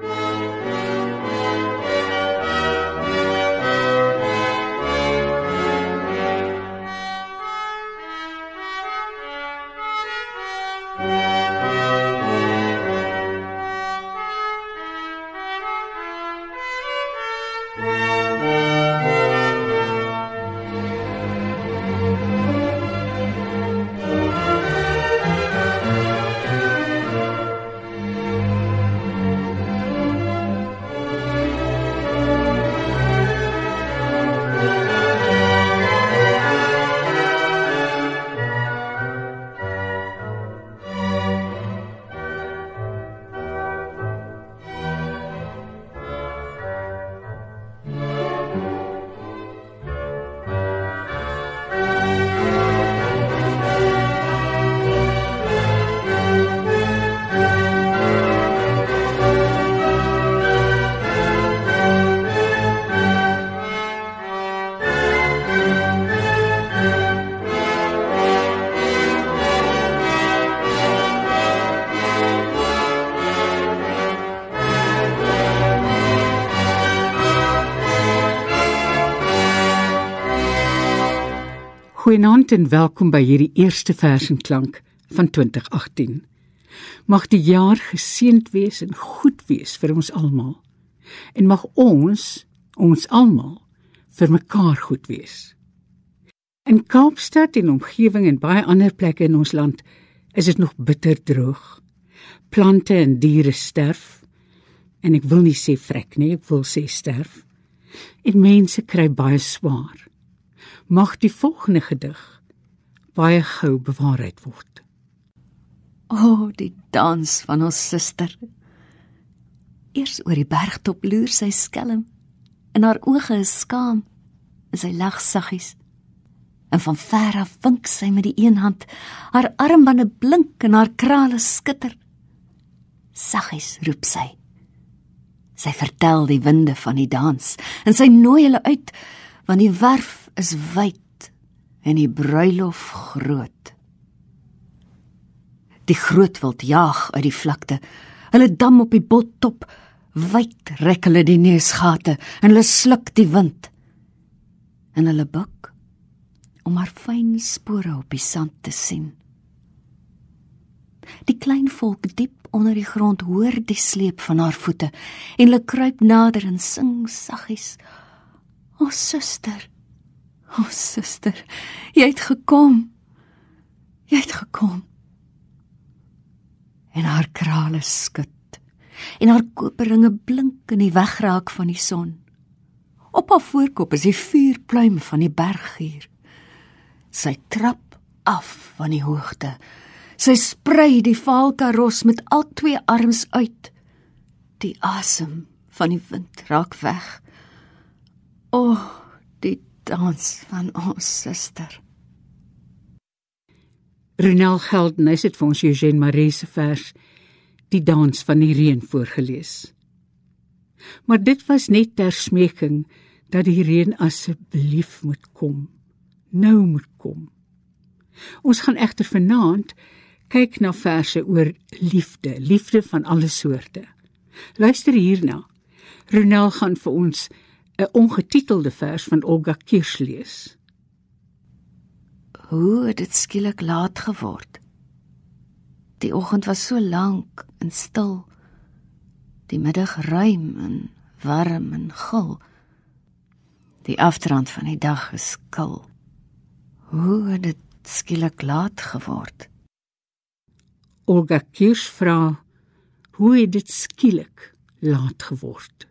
Música Goeienaand en welkom by hierdie eerste versenklank van 2018. Mag die jaar geseënd wees en goed wees vir ons almal. En mag ons, ons almal, vir mekaar goed wees. In Kaapstad en omgewing en baie ander plekke in ons land is dit nog bitter droog. Plante en diere sterf. En ek wil nie sê vrek nie, ek wil sê sterf. En mense kry baie swaar mag die volgende gedig baie gou bewaarheid word. O, oh, die dans van ons suster. Eers oor die bergtop loer sy skelm en haar oë is skaam en sy lag saggies. En van ver af wink sy met die een hand, haar armbande blink en haar krale skitter. Saggies roep sy. Sy vertel die winde van die dans en sy nooi hulle uit want die werf is wyd en die bruilof groot. Die groot wild jaag uit die vlakte. Hulle dam op die bottop, wyd rek hulle die neusgate en hulle sluk die wind. En hulle buig om haar fyn spore op die sand te sien. Die klein volk diep onder die grond hoor die sleep van haar voete en hulle kruip nader en sing saggies: "O suster, O, oh, suster, jy het gekom. Jy het gekom. En haar krale skud en haar koperringe blink in die wegraak van die son. Op haar voorkop is die vuurpluim van die berggier. Sy trap af van die hoogte. Sy sprei die valkaros met al twee arms uit. Die asem van die wind raak weg. O, oh, die dans van ons suster. Renel Geldenhuys het vir ons Eugene Marie se vers Die dans van die reën voorgeles. Maar dit was net ter smeking dat die reën asseblief moet kom. Nou moet kom. Ons gaan egter vanaand kyk na verse oor liefde, liefde van alle soorte. Luister hierna. Renel gaan vir ons 'n ongetitelde vers van Olga Kirsch lees. Hoe het dit skielik laat geword? Die oggend was so lank en stil. Die middag ruim en warm en gul. Die aftrand van die dag is kil. Hoe het dit skielik laat geword? Olga Kirsch vra: Hoe het dit skielik laat geword?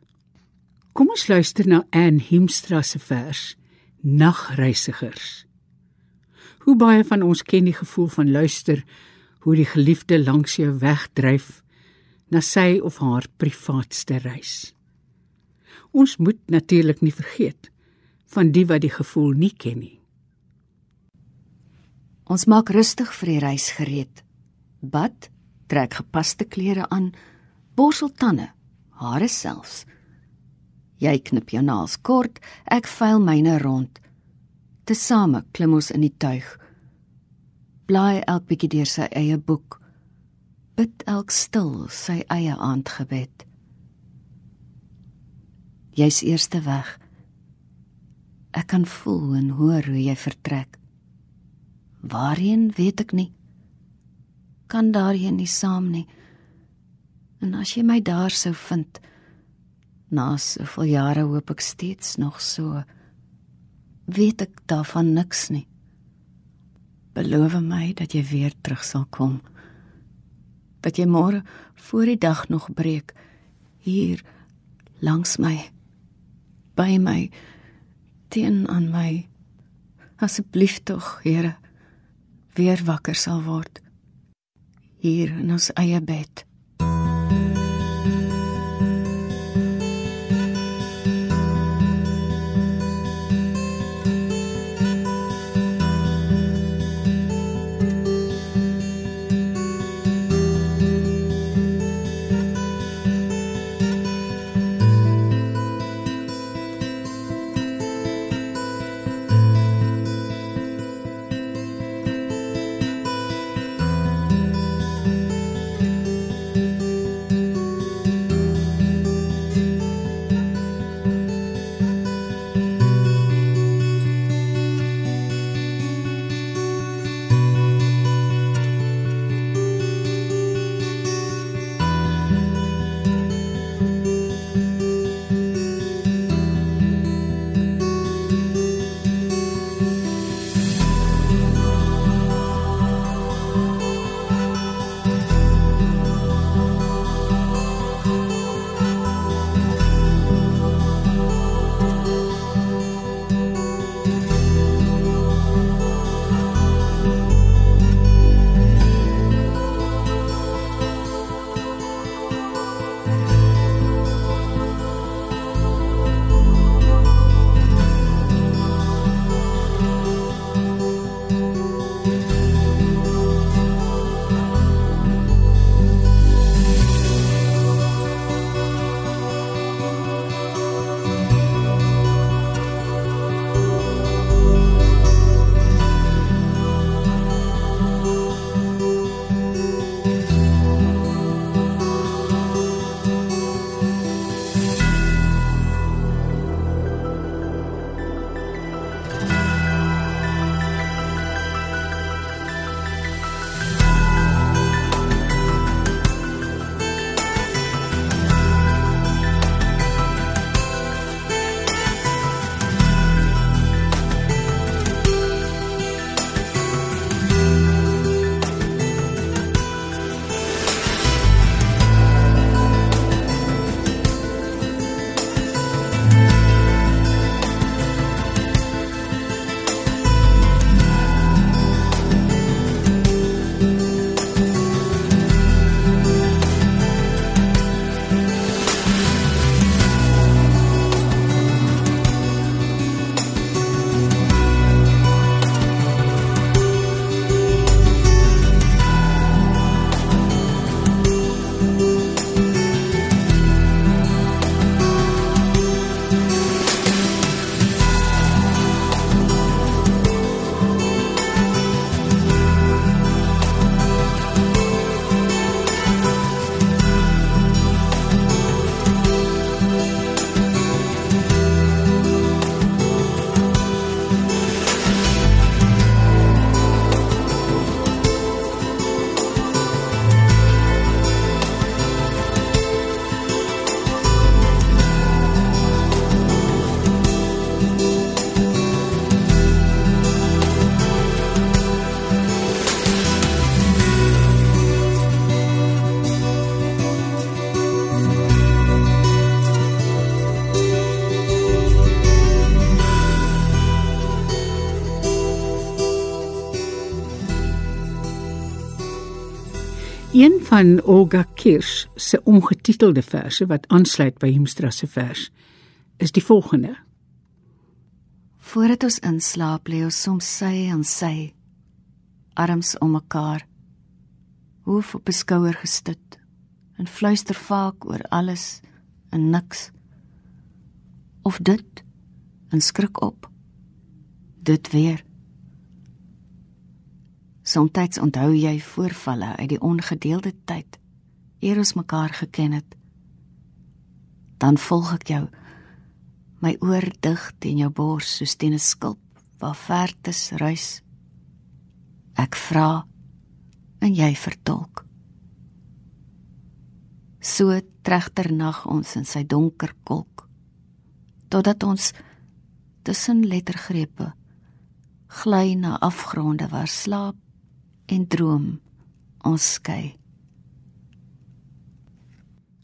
Kom ons luister na Anne Hemstra se vers Nagreisigers. Hoe baie van ons ken die gevoel van luister hoe die geliefde langs jou wegdryf na sy of haar privaatste reis. Ons moet natuurlik nie vergeet van die wat die gevoel nie ken nie. Ons maak rustig vir die reis gereed. Bad, trek gepaste klere aan, borsel tande, hare selfs. Jy knip jou naels kort, ek veil myne rond. Tesame klim ons in die tuig. Blaai elk bietjie deur sy eie boek. Bid elk stil sy eie aandgebed. Jy's eerste weg. Ek kan voel en hoor hoe jy vertrek. Waarheen weet ek nie. Kan daarheen nie saam nie. En as jy my daar sou vind, na soveel jare hoop ek steeds nog so weet ek daarvan niks nie. Beloof my dat jy weer terug sal kom. Dat jy môre voor die dag nog breek hier langs my by my teen aan my asseblief tog Here weer wakker sal word hier in ons eie bed van Olga Kirsch se ongetitelde verse wat aansluit by Hemstra se vers is die volgende. Voordat ons inslaap, lê ons soms sy aan sy arms om mekaar, hoof op 'n skouer gestut en fluister vaak oor alles en niks. Of dit en skrik op. Dit weer. Somstyds onthou jy voorvalle uit die ongedeelde tyd eer ons mekaar geken het. Dan volg ek jou My oor dig teen jou bors soos teen 'n skulp waar vertes ruis. Ek vra en jy vertolk. So tregter nag ons in sy donker kolk totdat ons tussen lettergrepe gly na afgronde waar slaap en droom ons skei.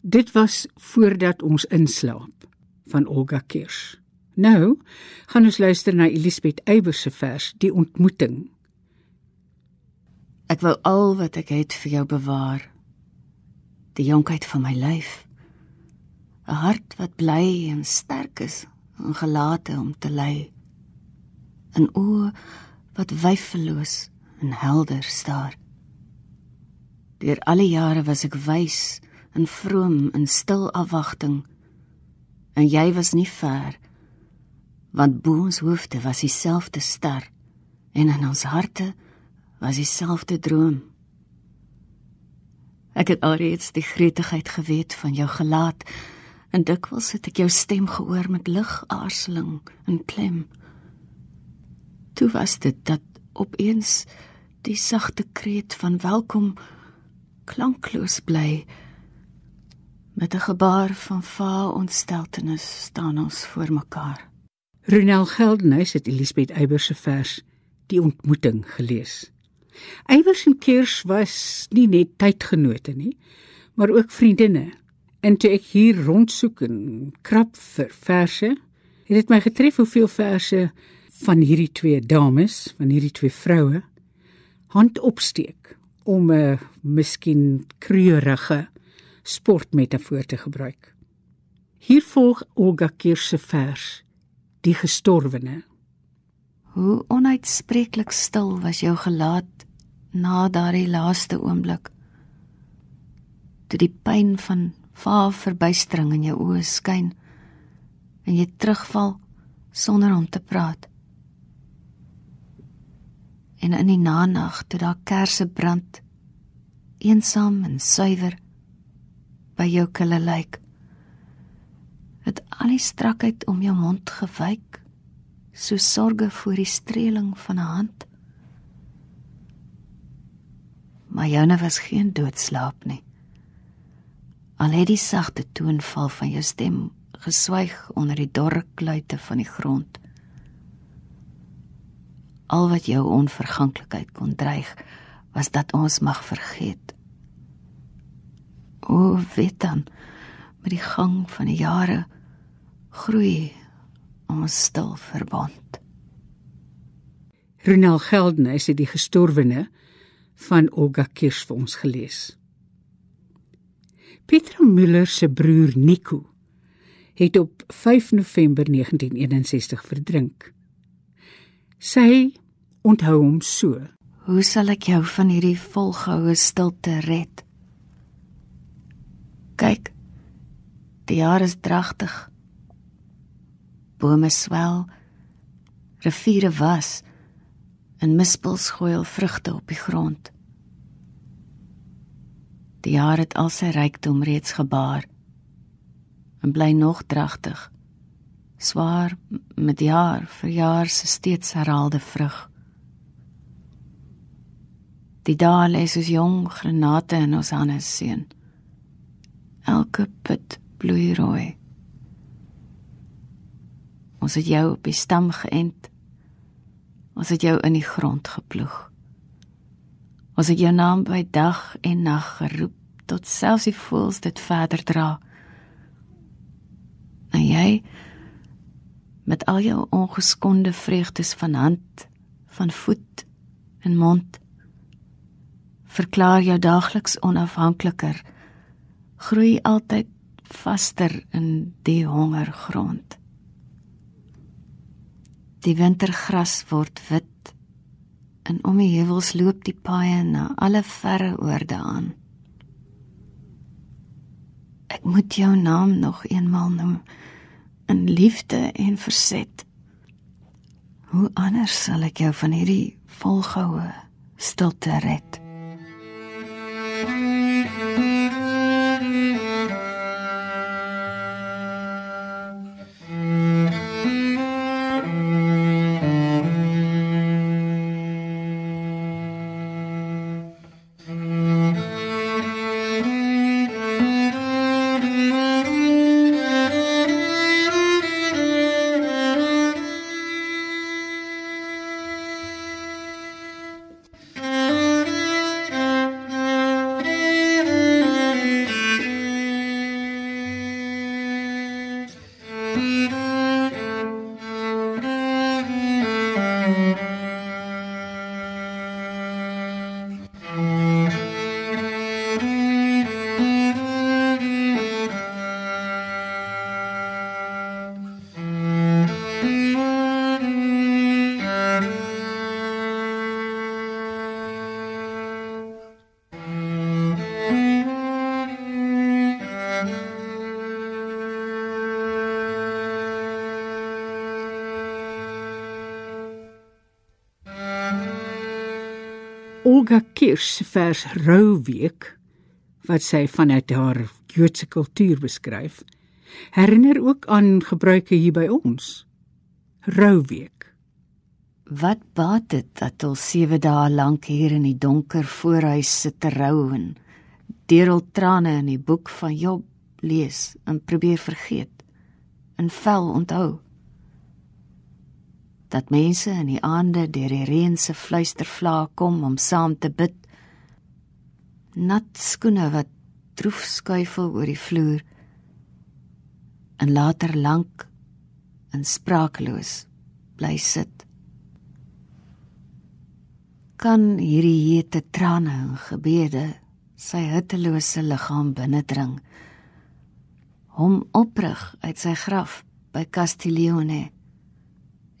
Dit was voordat ons inslaap van Olga Kirsch. Nou gaan ons luister na Elisabeth Eybers se vers Die ontmoeting. Ek wou al wat ek het vir jou bewaar. Die jonkheid van my lyf. 'n Hart wat bly en sterk is en gelate om te ly. 'n Oë wat wyfeloos en helder staar. Deur alle jare was ek wys en vroom in stil afwagting. En jy was nie ver want bo ons hoofde was dieselfde ster en in ons harte was dieselfde droom. Ek het alreeds die gretigheid geweet van jou gelaat en dikwels het ek jou stem gehoor met lig aarseling en klem. Toe was dit dat opeens die sagte kreet van welkom klankloos bly Met 'n gebaar van vaal ontsteltenis staan ons voor mekaar. Ronel Geldenhuys het Elisabeth Eybers se vers Die ontmoeting gelees. Eybers en Kirsch was nie net tydgenote nie, maar ook vriendinne. En toe ek hier rondsoek en krap vir verse, het dit my getref hoeveel verse van hierdie twee dames, van hierdie twee vroue hand opsteek om 'n miskien kreurige sportmetafoor te gebruik. Hier volg Olga Kirsch se vers Die gestorwene. Hoe onuitspreeklik stil was jou gelaat na daardie laaste oomblik. Toe die pyn van vaal verbuistering in jou oë skyn en jy terugval sonder om te praat. En in die nag toe daar kersse brand, eensaam en suiwer by jou kille lyk. Het al die strakheid om jou mond gewyk, so sorge vir die streeling van 'n hand. Maar joune was geen doodslaap nie. Al het die sagte toonval van jou stem geswyg onder die dorre kluite van die grond. Al wat jou onverganklikheid kon dreig, was dat ons mag vergeet O, weet dan met die gang van die jare groei ons stil verbond. Ronel Geldenhuys het die gestorwene van Olga Kirsch vir ons gelees. Petra Müller se broer Nico het op 5 November 1961 verdrink. Sy onthou hom so: Hoe sal ek jou van hierdie volgehoue stilte red? Kyk. Die jaar is dragtig. Bome swel, riviere was en mispels gooi al vrugte op die grond. Die jaar het al sy rykdom reeds gebaar en bly nog dragtig. Swaar met jaar vir jaar se steeds herhaalde vrug. Die daal is soos jong granate in ons hande seën elke put bloeirooi. Ons het jou op die stam geënt. Ons het jou in die grond geploeg. Ons het jou naam by dag en nag geroep tot selfs die voëls dit verder dra. En jy met al jou ongeskonde vreugdes van hand, van voet en mond verklaar jou daagliks onafhankliker groei altyd vaster in die hongergrond. Die wintergras word wit en om die heuwels loop die paaie na alle verre oorde aan. Ek moet jou naam nog eenmal noem in liefde en verset. Hoe anders sal ek jou van hierdie volgehoue stilte red? Olga Kirsch se vers Rouweek wat sy vanuit haar Joodse kultuur beskryf, herinner ook aan gebruike hier by ons. Rouweek. Wat baat dit dat ons 7 dae lank hier in die donker voorhuis sit te rou en deur al trane in die boek van Job lees en probeer vergeet en vel onthou dat mense in die aande deur die reën se fluistervlae kom om saam te bid. Nat skoene wat droef skuifel oor die vloer en later lank en sprakeloos bly sit. Kan hierdie hete trane en gebede sy hittelose liggaam binnendring hom oprig uit sy graf by Castiglione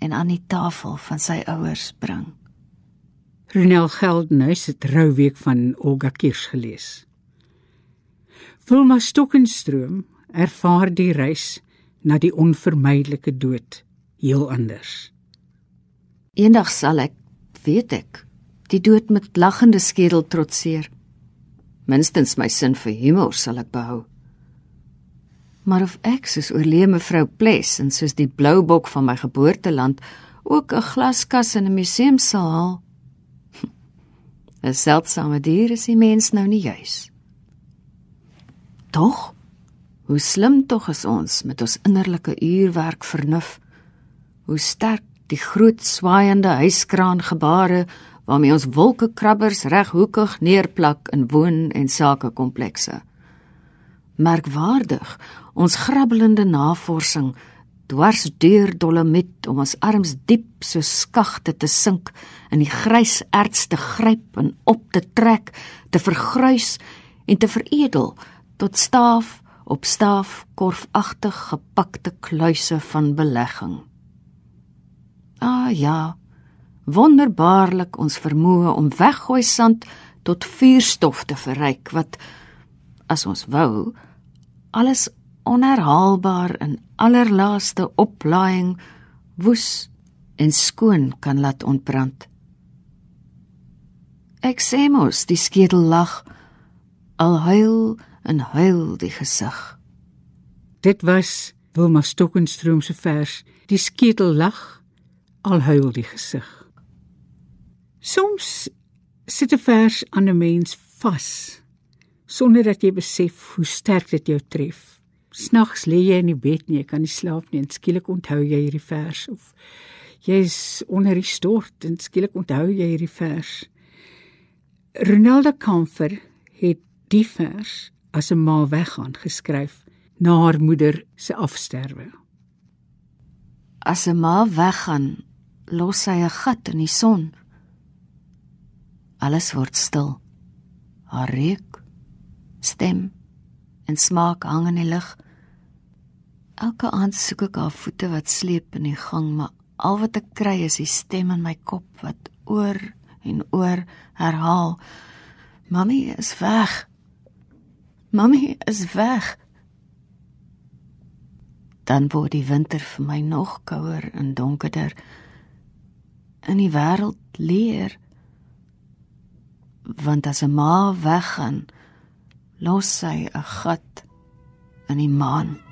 en aan die tafel van sy ouers bring Ronel Geldenhuis het Rouweek van Olga Kirsch gelees. Wilma Stokkenstroom ervaar die reis na die onvermydelike dood heel anders. Eendag sal ek, weet ek, die dood met lagende skedel trotseer. Minstens my sin vir humor sal ek behou. Maar of ek soos oorlee mevrou Ples en soos die blou bok van my geboorteland ook 'n glaskas in 'n museum sal haal, 'n seldsame dier is die mens nou nie juis. Tog, hoe slim tog is ons met ons innerlike uurwerk vernuf. Hoe sterk die groot swaaiende huiskraan gebare waarmee ons wolkekrabbers reghoekig neerplak in woon- en sakekomplekse. Merkwaardig, ons grabbelende navorsing dwars deur dolomiet om ons arms diep so skagte te sink in die grys erts te gryp en op te trek, te vergruis en te veredel tot staaf op staaf korfagtig gepakte kluise van belegging. Ah ja, wonderbaarlik ons vermoë om weggooi sand tot vuurstof te verryk wat as ons wou alles onherhaalbaar in allerlaaste oplaaiing woes en skoon kan laat ontbrand. Ek sê mos die skedel lag al huil en huil die gesig. Dit was Wilma Stokkenstroom se vers Die skedel lag al huil die gesig. Soms sit 'n vers aan 'n mens vas sonder dat jy besef hoe sterk dit jou tref. Snags lê jy in die bed nie, jy kan nie slaap nie en skielik onthou jy hierdie vers of jy's onder die stort en skielik onthou jy hierdie vers. Ronaldo Kamfer het die vers as 'n ma weggaan geskryf na haar moeder se afsterwe. As 'n ma weggaan, los sy 'n gat in die son. Alles word stil. Haar reuk, stem en smaak hang in die lug. Elke aand soek ek haar voete wat sleep in die gang, maar al wat ek kry is die stem in my kop wat oor en oor herhaal: "Mamy is weg. Mamy is weg." Dan word die winter vir my nog kouer en donkerder. In die wêreld leer want as 'n ma weggaan, los sy 'n gat in die maan.